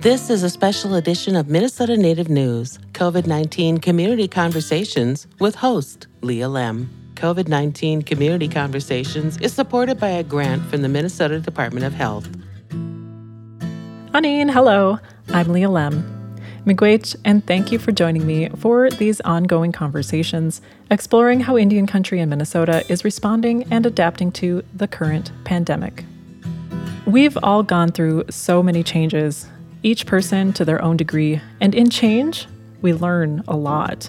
This is a special edition of Minnesota Native News, COVID 19 Community Conversations with host Leah Lemm. COVID 19 Community Conversations is supported by a grant from the Minnesota Department of Health. Anin, hello. I'm Leah Lemm. Miigwech, and thank you for joining me for these ongoing conversations exploring how Indian country in Minnesota is responding and adapting to the current pandemic. We've all gone through so many changes, each person to their own degree, and in change, we learn a lot.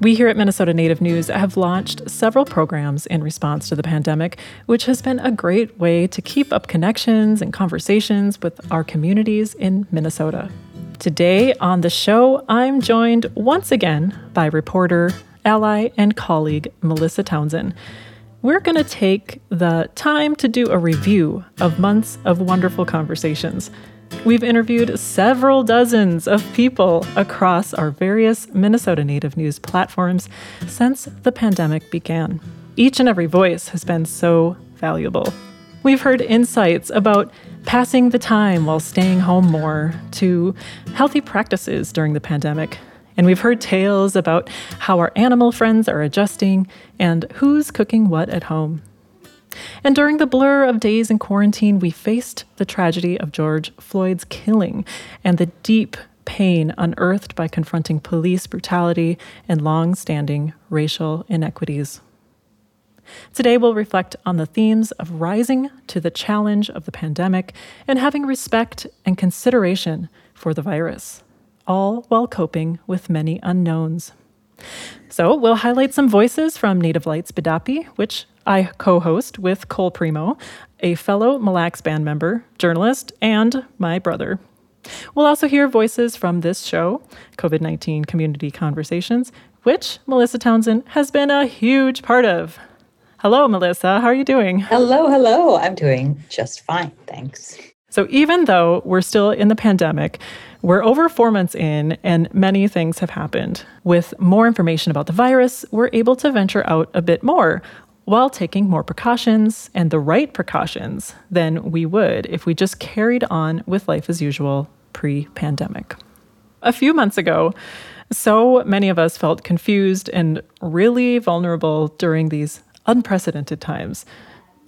We here at Minnesota Native News have launched several programs in response to the pandemic, which has been a great way to keep up connections and conversations with our communities in Minnesota. Today on the show, I'm joined once again by reporter, ally, and colleague Melissa Townsend. We're going to take the time to do a review of months of wonderful conversations. We've interviewed several dozens of people across our various Minnesota Native News platforms since the pandemic began. Each and every voice has been so valuable. We've heard insights about passing the time while staying home more to healthy practices during the pandemic. And we've heard tales about how our animal friends are adjusting and who's cooking what at home. And during the blur of days in quarantine, we faced the tragedy of George Floyd's killing and the deep pain unearthed by confronting police brutality and long standing racial inequities. Today, we'll reflect on the themes of rising to the challenge of the pandemic and having respect and consideration for the virus, all while coping with many unknowns. So, we'll highlight some voices from Native Lights Bidapi, which I co host with Cole Premo, a fellow Mille Lacs band member, journalist, and my brother. We'll also hear voices from this show, COVID 19 Community Conversations, which Melissa Townsend has been a huge part of. Hello, Melissa. How are you doing? Hello, hello. I'm doing just fine. Thanks. So, even though we're still in the pandemic, we're over four months in, and many things have happened. With more information about the virus, we're able to venture out a bit more while taking more precautions and the right precautions than we would if we just carried on with life as usual pre pandemic. A few months ago, so many of us felt confused and really vulnerable during these unprecedented times.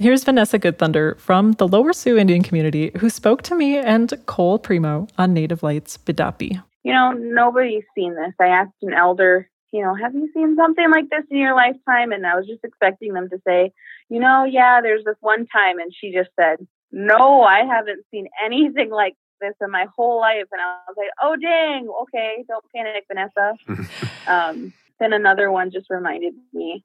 Here's Vanessa Goodthunder from the Lower Sioux Indian community who spoke to me and Cole Premo on Native Lights Bidapi. You know, nobody's seen this. I asked an elder, you know, have you seen something like this in your lifetime? And I was just expecting them to say, you know, yeah, there's this one time. And she just said, no, I haven't seen anything like this in my whole life. And I was like, oh, dang, okay, don't panic, Vanessa. um, then another one just reminded me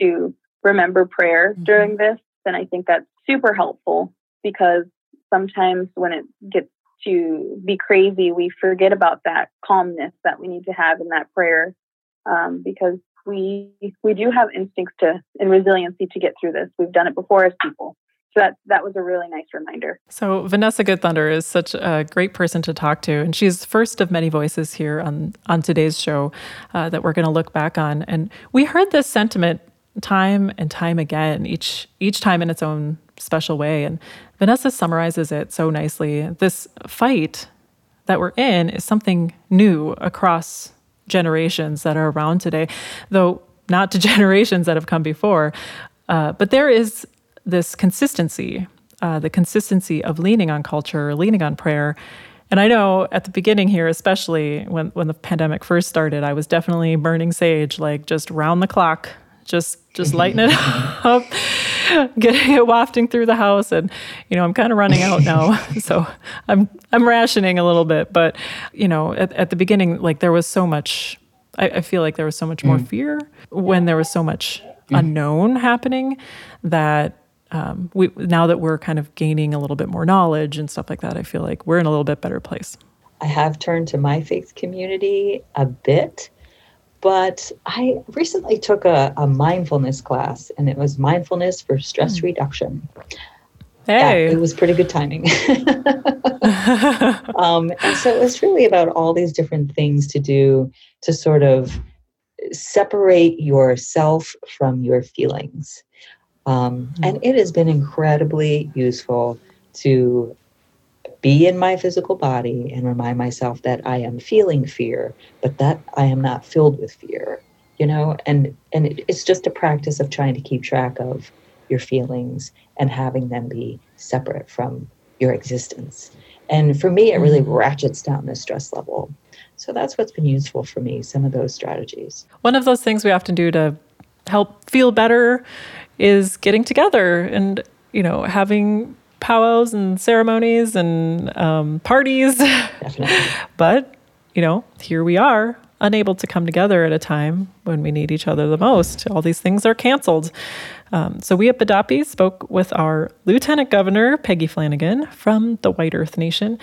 to remember prayer mm-hmm. during this. And I think that's super helpful because sometimes when it gets to be crazy, we forget about that calmness that we need to have in that prayer um, because we we do have instincts to and resiliency to get through this. We've done it before as people. So that that was a really nice reminder. So Vanessa Good Thunder is such a great person to talk to, and she's first of many voices here on on today's show uh, that we're going to look back on. And we heard this sentiment time and time again, each each time in its own special way. And Vanessa summarizes it so nicely. This fight that we're in is something new across generations that are around today, though not to generations that have come before. Uh, but there is this consistency, uh, the consistency of leaning on culture, leaning on prayer. And I know at the beginning here, especially when, when the pandemic first started, I was definitely burning sage, like just round the clock, just just lighting it up, getting it wafting through the house, and you know I'm kind of running out now, so I'm I'm rationing a little bit. But you know, at, at the beginning, like there was so much. I, I feel like there was so much more mm. fear when there was so much mm. unknown happening that um, we now that we're kind of gaining a little bit more knowledge and stuff like that, I feel like we're in a little bit better place. I have turned to my faith community a bit but I recently took a, a mindfulness class, and it was mindfulness for stress mm. reduction. Hey. Yeah, it was pretty good timing. um, and so it was really about all these different things to do to sort of separate yourself from your feelings. Um. And it has been incredibly useful to be in my physical body and remind myself that I am feeling fear, but that I am not filled with fear, you know, and and it, it's just a practice of trying to keep track of your feelings and having them be separate from your existence. And for me, it really mm-hmm. ratchets down the stress level. So that's what's been useful for me, some of those strategies. One of those things we often do to help feel better is getting together and, you know, having powwows and ceremonies and um, parties. Definitely. but, you know, here we are, unable to come together at a time when we need each other the most. All these things are canceled. Um, so we at Bidapi spoke with our Lieutenant Governor, Peggy Flanagan, from the White Earth Nation,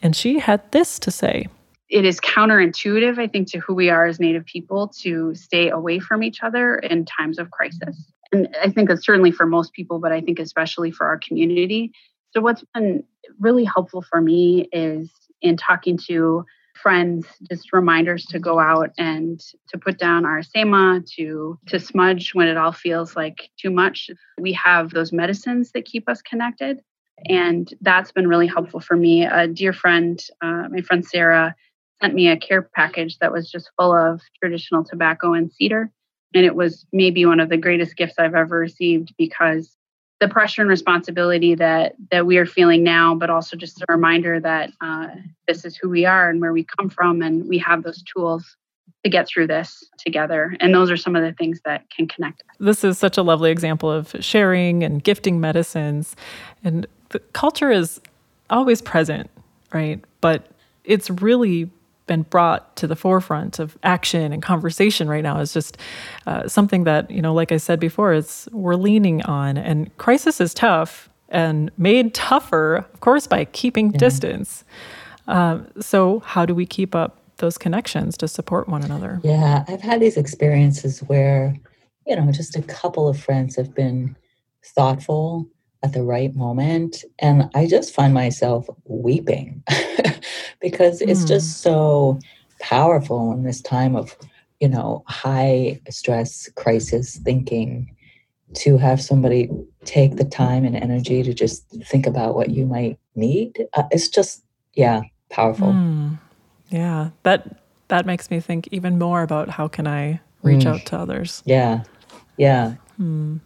and she had this to say it is counterintuitive, I think, to who we are as Native people to stay away from each other in times of crisis. And I think that's certainly for most people, but I think especially for our community. So, what's been really helpful for me is in talking to friends, just reminders to go out and to put down our sema, to to smudge when it all feels like too much. We have those medicines that keep us connected. And that's been really helpful for me. A dear friend, uh, my friend Sarah, sent me a care package that was just full of traditional tobacco and cedar. And it was maybe one of the greatest gifts I've ever received because the pressure and responsibility that that we are feeling now, but also just a reminder that uh, this is who we are and where we come from, and we have those tools to get through this together. And those are some of the things that can connect us. This is such a lovely example of sharing and gifting medicines, and the culture is always present, right? But it's really been brought to the forefront of action and conversation right now is just uh, something that you know like i said before it's we're leaning on. And crisis is tough and made tougher of course by keeping yeah. distance. Uh, so how do we keep up those connections to support one another? Yeah i've had these experiences where you know just a couple of friends have been thoughtful at the right moment and i just find myself weeping because it's mm. just so powerful in this time of you know high stress crisis thinking to have somebody take the time and energy to just think about what you might need uh, it's just yeah powerful mm. yeah that that makes me think even more about how can i reach mm. out to others yeah yeah mm.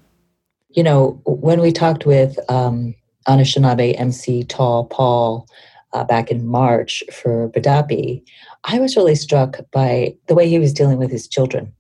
you know when we talked with um anishinaabe mc tall paul uh, back in March for Bidapi, I was really struck by the way he was dealing with his children.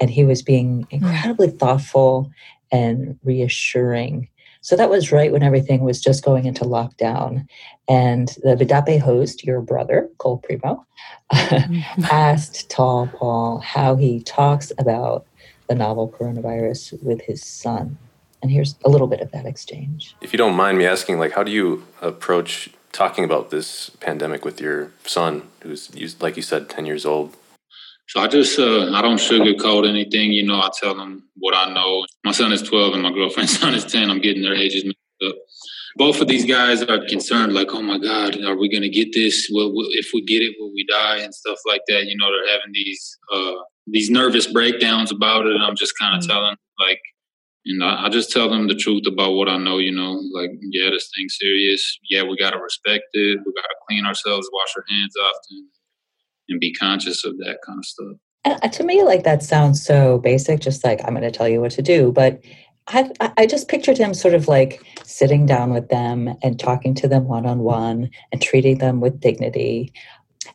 And he was being hmm. incredibly thoughtful and reassuring. So that was right when everything was just going into lockdown. And the Bidapi host, your brother, Cole Premo, mm-hmm. asked Tall Paul how he talks about the novel coronavirus with his son. And here's a little bit of that exchange. If you don't mind me asking, like, how do you approach talking about this pandemic with your son, who's like you said, ten years old? So I just uh, I don't sugarcoat anything. You know, I tell them what I know. My son is twelve and my girlfriend's son is ten. I'm getting their ages mixed up. Both of these guys are concerned, like, oh my God, are we gonna get this? Will, will if we get it, will we die and stuff like that? You know, they're having these uh, these nervous breakdowns about it. And I'm just kind of mm-hmm. telling, like, and I, I, just tell them the truth about what I know. You know, like yeah, this thing's serious. Yeah, we gotta respect it. We gotta clean ourselves, wash our hands often, and be conscious of that kind of stuff. And to me, like that sounds so basic. Just like I'm to tell you what to do, but I, I just pictured him sort of like sitting down with them and talking to them one on one and treating them with dignity.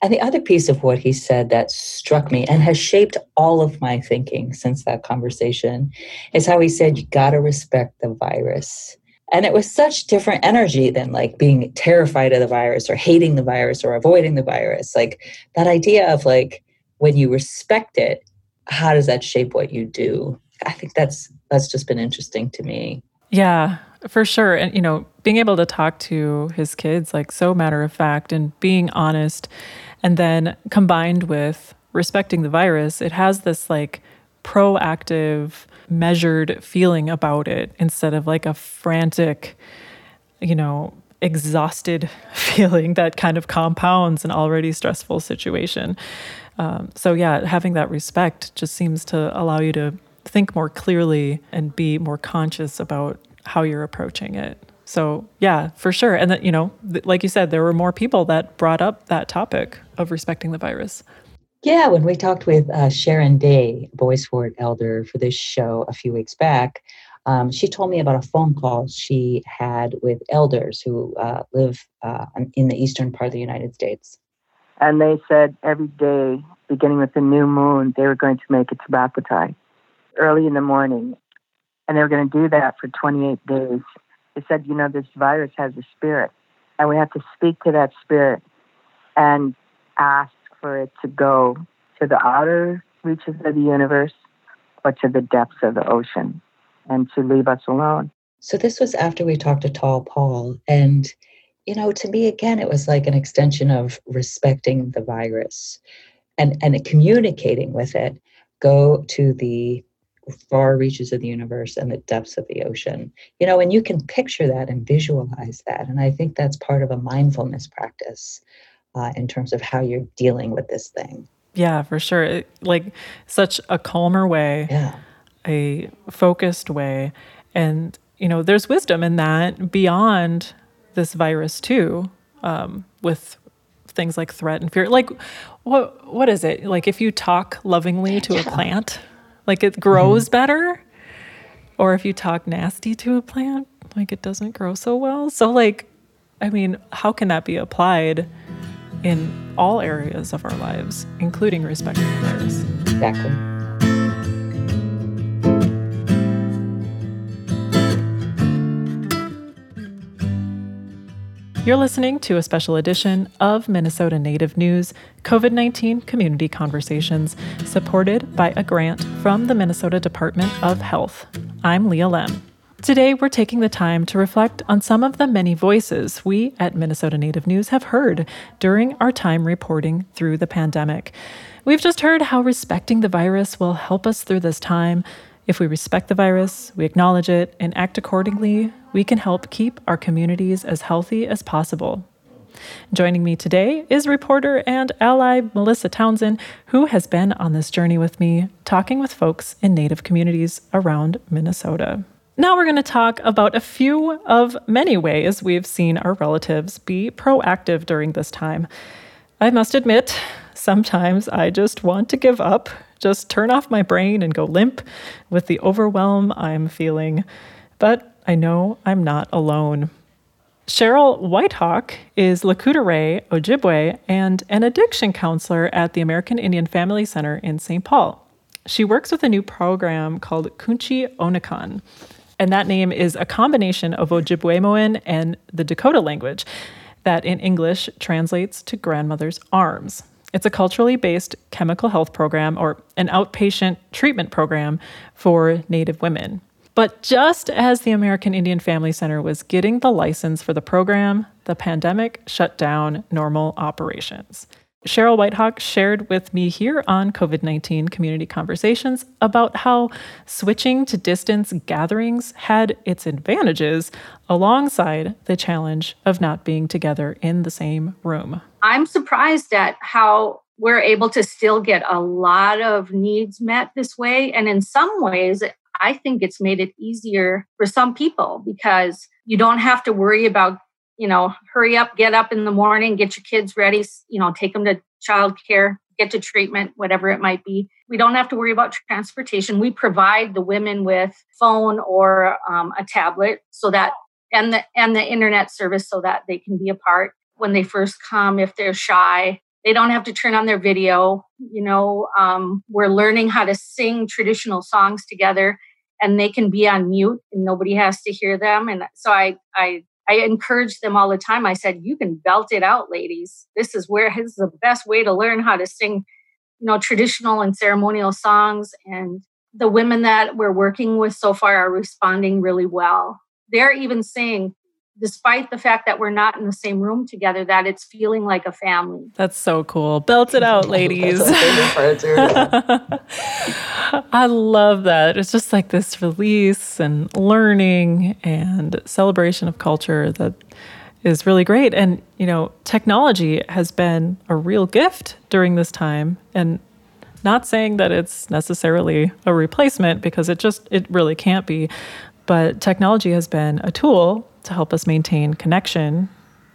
And the other piece of what he said that struck me and has shaped all of my thinking since that conversation is how he said, You got to respect the virus. And it was such different energy than like being terrified of the virus or hating the virus or avoiding the virus. Like that idea of like when you respect it, how does that shape what you do? I think that's that's just been interesting to me. Yeah, for sure. And you know, being able to talk to his kids like so matter of fact and being honest and then combined with respecting the virus, it has this like proactive, measured feeling about it instead of like a frantic, you know, exhausted feeling that kind of compounds an already stressful situation. Um, so, yeah, having that respect just seems to allow you to think more clearly and be more conscious about how you're approaching it. So, yeah, for sure. And that, you know, th- like you said, there were more people that brought up that topic of respecting the virus. Yeah, when we talked with uh, Sharon Day, Bois Forte elder, for this show a few weeks back, um, she told me about a phone call she had with elders who uh, live uh, in the eastern part of the United States. And they said every day, beginning with the new moon, they were going to make a tobacco tie early in the morning. And they were going to do that for 28 days. They said, you know, this virus has a spirit, and we have to speak to that spirit and ask for it to go to the outer reaches of the universe or to the depths of the ocean and to leave us alone. So this was after we talked to Tall Paul. And, you know, to me, again, it was like an extension of respecting the virus and, and communicating with it. Go to the far reaches of the universe and the depths of the ocean. You know, and you can picture that and visualize that. And I think that's part of a mindfulness practice uh, in terms of how you're dealing with this thing. Yeah, for sure. It, like such a calmer way. Yeah a focused way. And, you know, there's wisdom in that beyond this virus, too, um, with things like threat and fear. Like, what what is it? Like, if you talk lovingly to a plant, like it grows mm-hmm. better? Or if you talk nasty to a plant, like it doesn't grow so well. So, like, I mean, how can that be applied in all areas of our lives, including respecting the virus? Exactly. You're listening to a special edition of Minnesota Native News COVID 19 Community Conversations, supported by a grant from the Minnesota Department of Health. I'm Leah Lemm. Today, we're taking the time to reflect on some of the many voices we at Minnesota Native News have heard during our time reporting through the pandemic. We've just heard how respecting the virus will help us through this time if we respect the virus, we acknowledge it, and act accordingly, we can help keep our communities as healthy as possible. Joining me today is reporter and ally Melissa Townsend, who has been on this journey with me, talking with folks in Native communities around Minnesota. Now we're going to talk about a few of many ways we've seen our relatives be proactive during this time. I must admit, sometimes I just want to give up just turn off my brain and go limp with the overwhelm I'm feeling. But I know I'm not alone. Cheryl Whitehawk is Lakota Ojibwe and an addiction counselor at the American Indian Family Center in St. Paul. She works with a new program called Kunchi Onakan, and that name is a combination of Ojibwe Ojibwemowin and the Dakota language that in English translates to grandmother's arms. It's a culturally based chemical health program or an outpatient treatment program for Native women. But just as the American Indian Family Center was getting the license for the program, the pandemic shut down normal operations. Cheryl Whitehawk shared with me here on COVID 19 Community Conversations about how switching to distance gatherings had its advantages alongside the challenge of not being together in the same room. I'm surprised at how we're able to still get a lot of needs met this way. And in some ways, I think it's made it easier for some people because you don't have to worry about you know, hurry up, get up in the morning, get your kids ready, you know, take them to childcare, get to treatment, whatever it might be. We don't have to worry about transportation. We provide the women with phone or um, a tablet so that and the and the internet service so that they can be a part when they first come if they're shy they don't have to turn on their video you know um, we're learning how to sing traditional songs together and they can be on mute and nobody has to hear them and so i i I encourage them all the time. I said, "You can belt it out, ladies. This is where this is the best way to learn how to sing, you know, traditional and ceremonial songs." And the women that we're working with so far are responding really well. They're even saying, despite the fact that we're not in the same room together, that it's feeling like a family. That's so cool. Belt it out, ladies. I love that. It's just like this release and learning and celebration of culture that is really great. And, you know, technology has been a real gift during this time. And not saying that it's necessarily a replacement because it just, it really can't be. But technology has been a tool to help us maintain connection,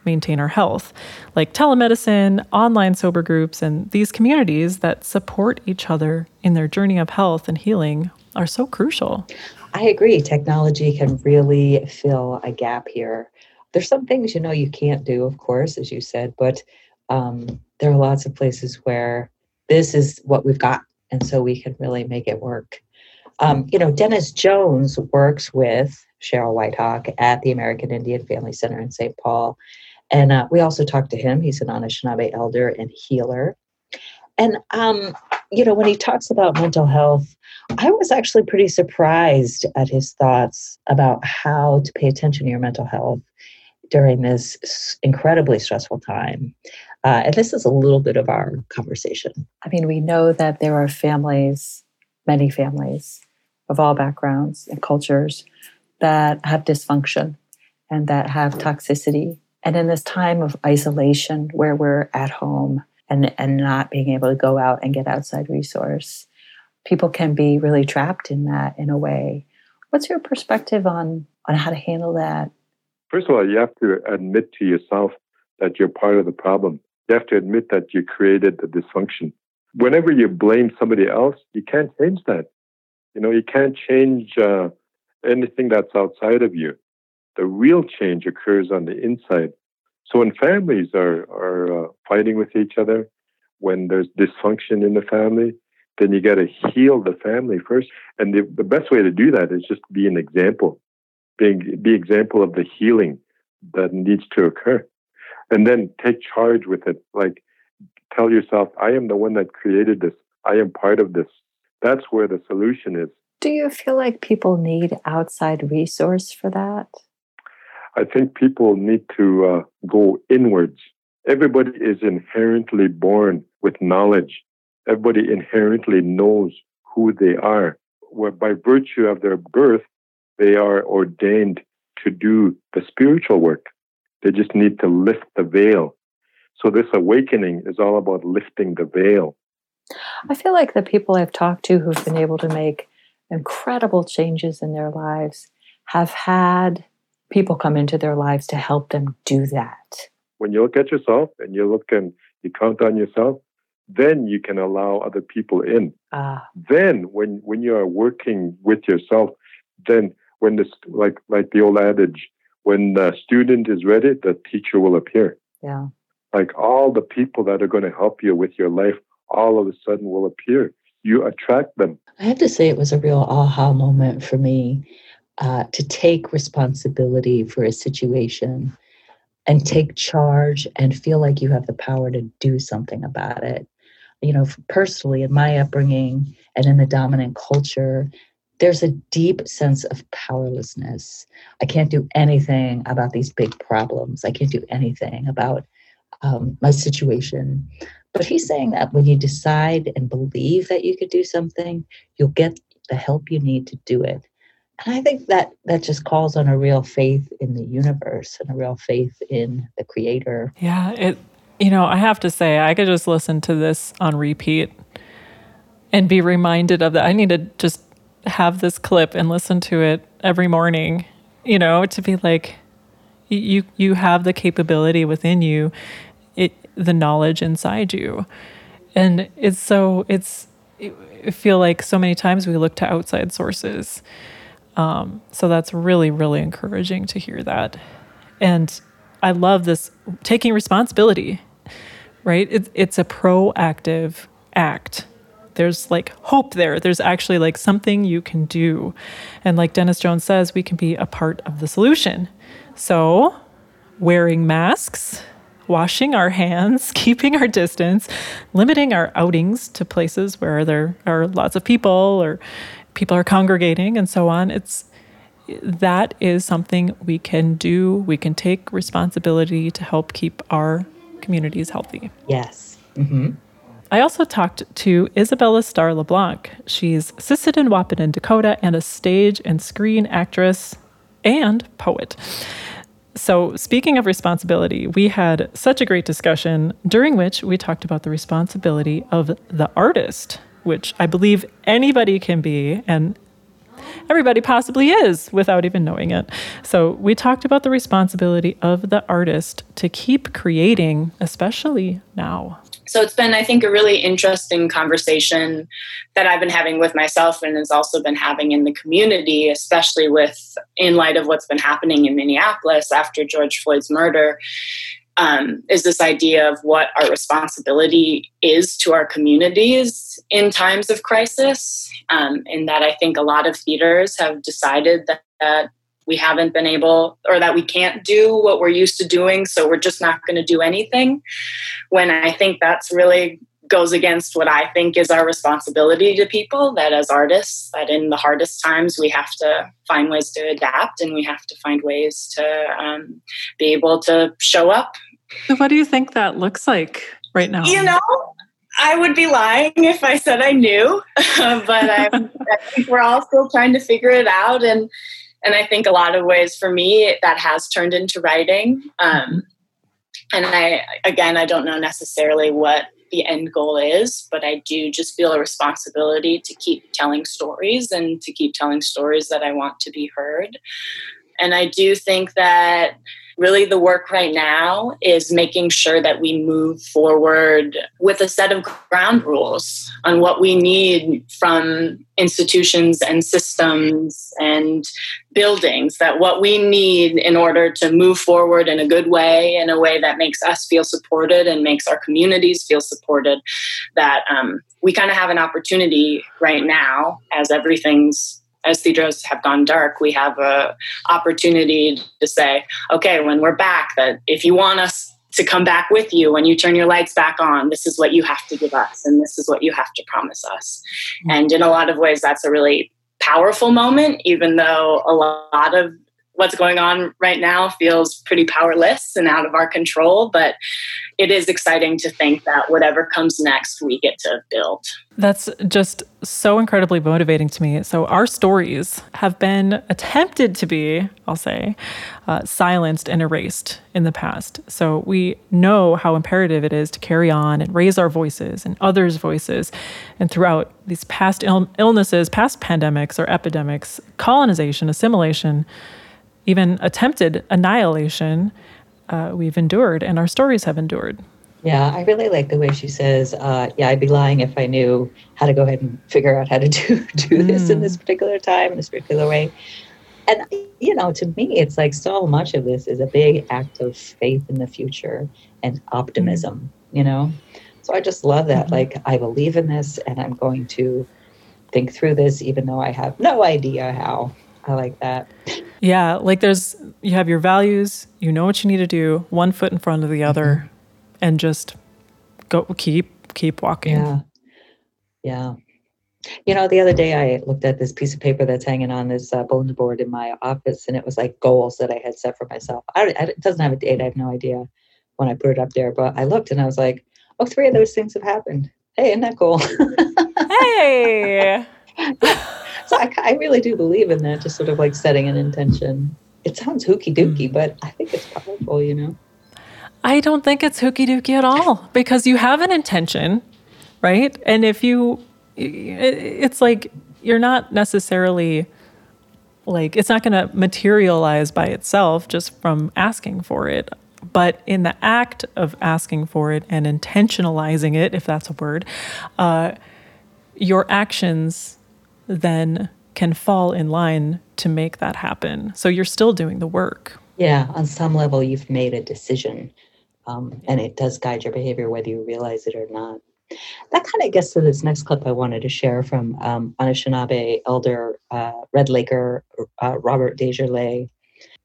maintain our health, like telemedicine, online sober groups, and these communities that support each other in their journey of health and healing are so crucial. I agree. Technology can really fill a gap here. There's some things you know you can't do, of course, as you said, but um, there are lots of places where this is what we've got, and so we can really make it work. Um, you know, Dennis Jones works with Cheryl Whitehawk at the American Indian Family Center in St. Paul. And uh, we also talked to him. He's an Anishinaabe elder and healer. And, um, you know, when he talks about mental health, I was actually pretty surprised at his thoughts about how to pay attention to your mental health during this incredibly stressful time. Uh, and this is a little bit of our conversation. I mean, we know that there are families, many families of all backgrounds and cultures that have dysfunction and that have toxicity. And in this time of isolation where we're at home and, and not being able to go out and get outside resource, people can be really trapped in that in a way. What's your perspective on, on how to handle that? First of all, you have to admit to yourself that you're part of the problem. You have to admit that you created the dysfunction. Whenever you blame somebody else, you can't change that. You know, you can't change uh, anything that's outside of you. The real change occurs on the inside. So when families are are uh, fighting with each other, when there's dysfunction in the family, then you got to heal the family first. And the, the best way to do that is just be an example, being be example of the healing that needs to occur, and then take charge with it. Like tell yourself, I am the one that created this. I am part of this. That's where the solution is. Do you feel like people need outside resource for that? I think people need to uh, go inwards. Everybody is inherently born with knowledge. Everybody inherently knows who they are. Where by virtue of their birth, they are ordained to do the spiritual work. They just need to lift the veil. So this awakening is all about lifting the veil. I feel like the people I've talked to who've been able to make incredible changes in their lives have had people come into their lives to help them do that. When you look at yourself and you look and you count on yourself, then you can allow other people in. Ah. Then when when you are working with yourself, then when this like like the old adage, when the student is ready, the teacher will appear. Yeah. Like all the people that are going to help you with your life all of a sudden will appear. You attract them. I have to say, it was a real aha moment for me uh, to take responsibility for a situation and take charge and feel like you have the power to do something about it. You know, personally, in my upbringing and in the dominant culture, there's a deep sense of powerlessness. I can't do anything about these big problems. I can't do anything about um, my situation. But he's saying that when you decide and believe that you could do something, you'll get the help you need to do it. And I think that that just calls on a real faith in the universe and a real faith in the creator. Yeah, it you know, I have to say I could just listen to this on repeat and be reminded of that. I need to just have this clip and listen to it every morning, you know, to be like you you have the capability within you the knowledge inside you. And it's so it's I feel like so many times we look to outside sources. Um, so that's really really encouraging to hear that. And i love this taking responsibility right? It, it's a proactive act. There's like hope there. There's actually like something you can do. And like dennis jones says we can be a part of the solution. So wearing masks washing our hands, keeping our distance, limiting our outings to places where there are lots of people or people are congregating and so on. It's that is something we can do. We can take responsibility to help keep our communities healthy. Yes. Mm-hmm. I also talked to Isabella Starr LeBlanc. She's Sisseton Wahpeton Dakota and a stage and screen actress and poet. So, speaking of responsibility, we had such a great discussion during which we talked about the responsibility of the artist, which I believe anybody can be. And Everybody possibly is without even knowing it. So, we talked about the responsibility of the artist to keep creating, especially now. So, it's been, I think, a really interesting conversation that I've been having with myself and has also been having in the community, especially with in light of what's been happening in Minneapolis after George Floyd's murder um, is this idea of what our responsibility is to our communities in times of crisis. Um, in that, I think a lot of theaters have decided that, that we haven't been able or that we can't do what we're used to doing, so we're just not going to do anything. When I think that's really goes against what I think is our responsibility to people that as artists, that in the hardest times we have to find ways to adapt and we have to find ways to um, be able to show up. So, what do you think that looks like right now? You know, I would be lying if I said I knew, but I think we're all still trying to figure it out. And and I think a lot of ways for me that has turned into writing. Um, and I again, I don't know necessarily what the end goal is, but I do just feel a responsibility to keep telling stories and to keep telling stories that I want to be heard. And I do think that really the work right now is making sure that we move forward with a set of ground rules on what we need from institutions and systems and buildings that what we need in order to move forward in a good way in a way that makes us feel supported and makes our communities feel supported that um, we kind of have an opportunity right now as everything's as theaters have gone dark, we have a opportunity to say, okay, when we're back, that if you want us to come back with you when you turn your lights back on, this is what you have to give us, and this is what you have to promise us. Mm-hmm. And in a lot of ways, that's a really powerful moment, even though a lot of what's going on right now feels pretty powerless and out of our control. But it is exciting to think that whatever comes next, we get to build. That's just so incredibly motivating to me. So, our stories have been attempted to be, I'll say, uh, silenced and erased in the past. So, we know how imperative it is to carry on and raise our voices and others' voices. And throughout these past Ill- illnesses, past pandemics or epidemics, colonization, assimilation, even attempted annihilation, uh, we've endured and our stories have endured. Yeah, I really like the way she says, uh, "Yeah, I'd be lying if I knew how to go ahead and figure out how to do do this mm. in this particular time in this particular way." And you know, to me, it's like so much of this is a big act of faith in the future and optimism. Mm. You know, so I just love that. Mm-hmm. Like, I believe in this, and I'm going to think through this, even though I have no idea how. I like that. Yeah, like there's you have your values, you know what you need to do, one foot in front of the other, mm-hmm. and just go keep keep walking. Yeah. Yeah. You know, the other day I looked at this piece of paper that's hanging on this uh, bulletin board in my office, and it was like goals that I had set for myself. I, I, it doesn't have a date. I have no idea when I put it up there, but I looked and I was like, oh, three of those things have happened. Hey, isn't that cool? hey. so I, I really do believe in that, just sort of like setting an intention. It sounds hooky dooky, mm. but I think it's powerful, you know? I don't think it's hooky dooky at all because you have an intention, right? And if you, it's like you're not necessarily like, it's not going to materialize by itself just from asking for it. But in the act of asking for it and intentionalizing it, if that's a word, uh, your actions then can fall in line to make that happen. So you're still doing the work. Yeah, on some level, you've made a decision, um, and it does guide your behavior whether you realize it or not. That kind of gets to this next clip I wanted to share from um, Anishinaabe elder uh, Red Laker uh, Robert Desjarlais.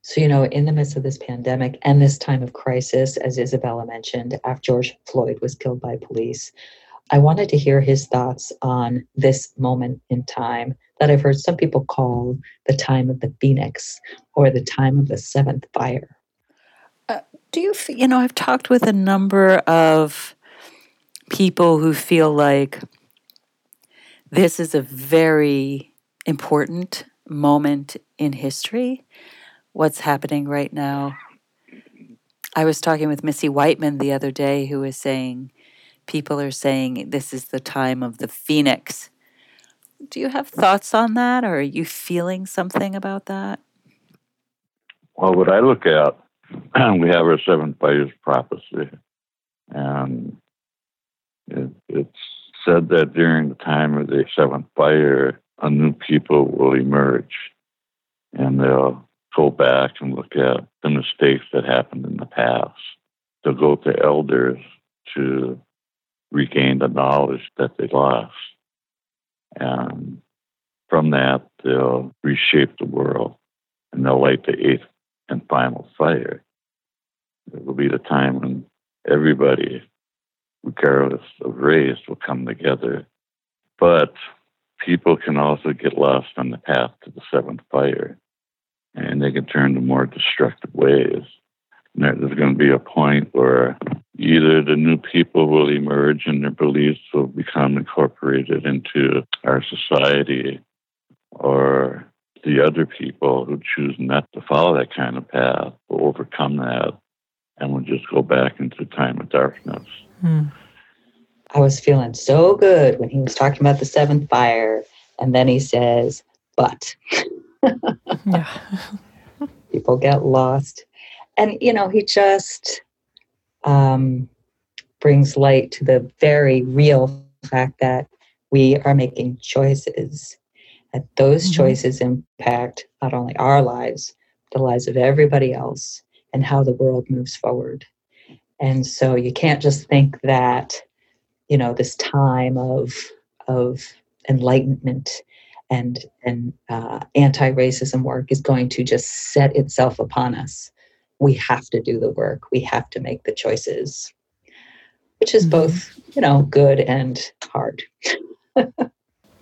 So, you know, in the midst of this pandemic and this time of crisis, as Isabella mentioned, after George Floyd was killed by police, I wanted to hear his thoughts on this moment in time that I've heard some people call the time of the phoenix or the time of the seventh fire. Uh, do you, you know, I've talked with a number of people who feel like this is a very important moment in history, what's happening right now. I was talking with Missy Whiteman the other day, who was saying, people are saying this is the time of the phoenix. Do you have thoughts on that, or are you feeling something about that? Well, what I look at, we have our seven fires prophecy, and it, it's said that during the time of the seventh fire, a new people will emerge, and they'll go back and look at the mistakes that happened in the past. They'll go to elders to regain the knowledge that they lost. And from that, they'll reshape the world and they'll light the eighth and final fire. It will be the time when everybody, regardless of race, will come together. But people can also get lost on the path to the seventh fire and they can turn to more destructive ways. And there's going to be a point where either the new people will emerge and their beliefs will become incorporated into our society, or the other people who choose not to follow that kind of path will overcome that and will just go back into time of darkness. Hmm. I was feeling so good when he was talking about the seventh fire, and then he says, but. yeah. People get lost. And, you know, he just um, brings light to the very real fact that we are making choices, that those mm-hmm. choices impact not only our lives, the lives of everybody else, and how the world moves forward. And so you can't just think that, you know, this time of, of enlightenment and and uh, anti-racism work is going to just set itself upon us we have to do the work. We have to make the choices which is mm-hmm. both you know good and hard.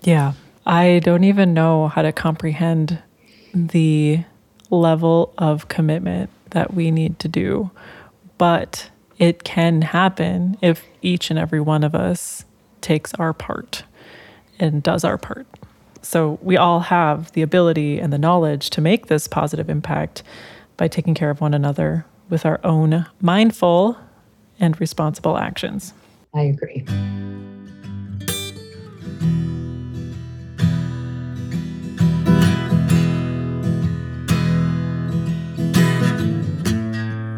Yeah. I don't even know how to comprehend the level of commitment that we need to do but it can happen if each and every one of us takes our part and does our part. So we all have the ability and the knowledge to make this positive impact by taking care of one another with our own mindful and responsible actions. I agree.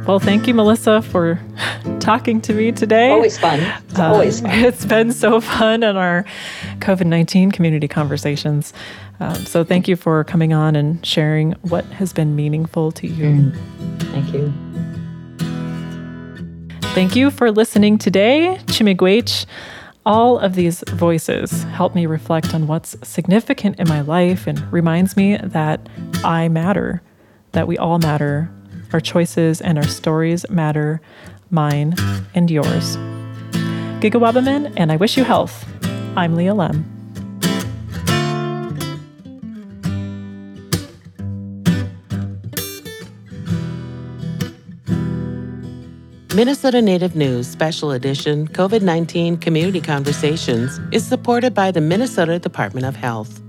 Well, thank you, Melissa, for talking to me today. Always fun. It's uh, always fun. It's been so fun on our COVID 19 community conversations. Um, so thank you for coming on and sharing what has been meaningful to you. Mm. Thank you. Thank you for listening today, Chi-miigwech. All of these voices help me reflect on what's significant in my life and reminds me that I matter, that we all matter. Our choices and our stories matter mine, and yours. Gigawabamin, and I wish you health. I'm Leah Lemm. Minnesota Native News Special Edition COVID 19 Community Conversations is supported by the Minnesota Department of Health.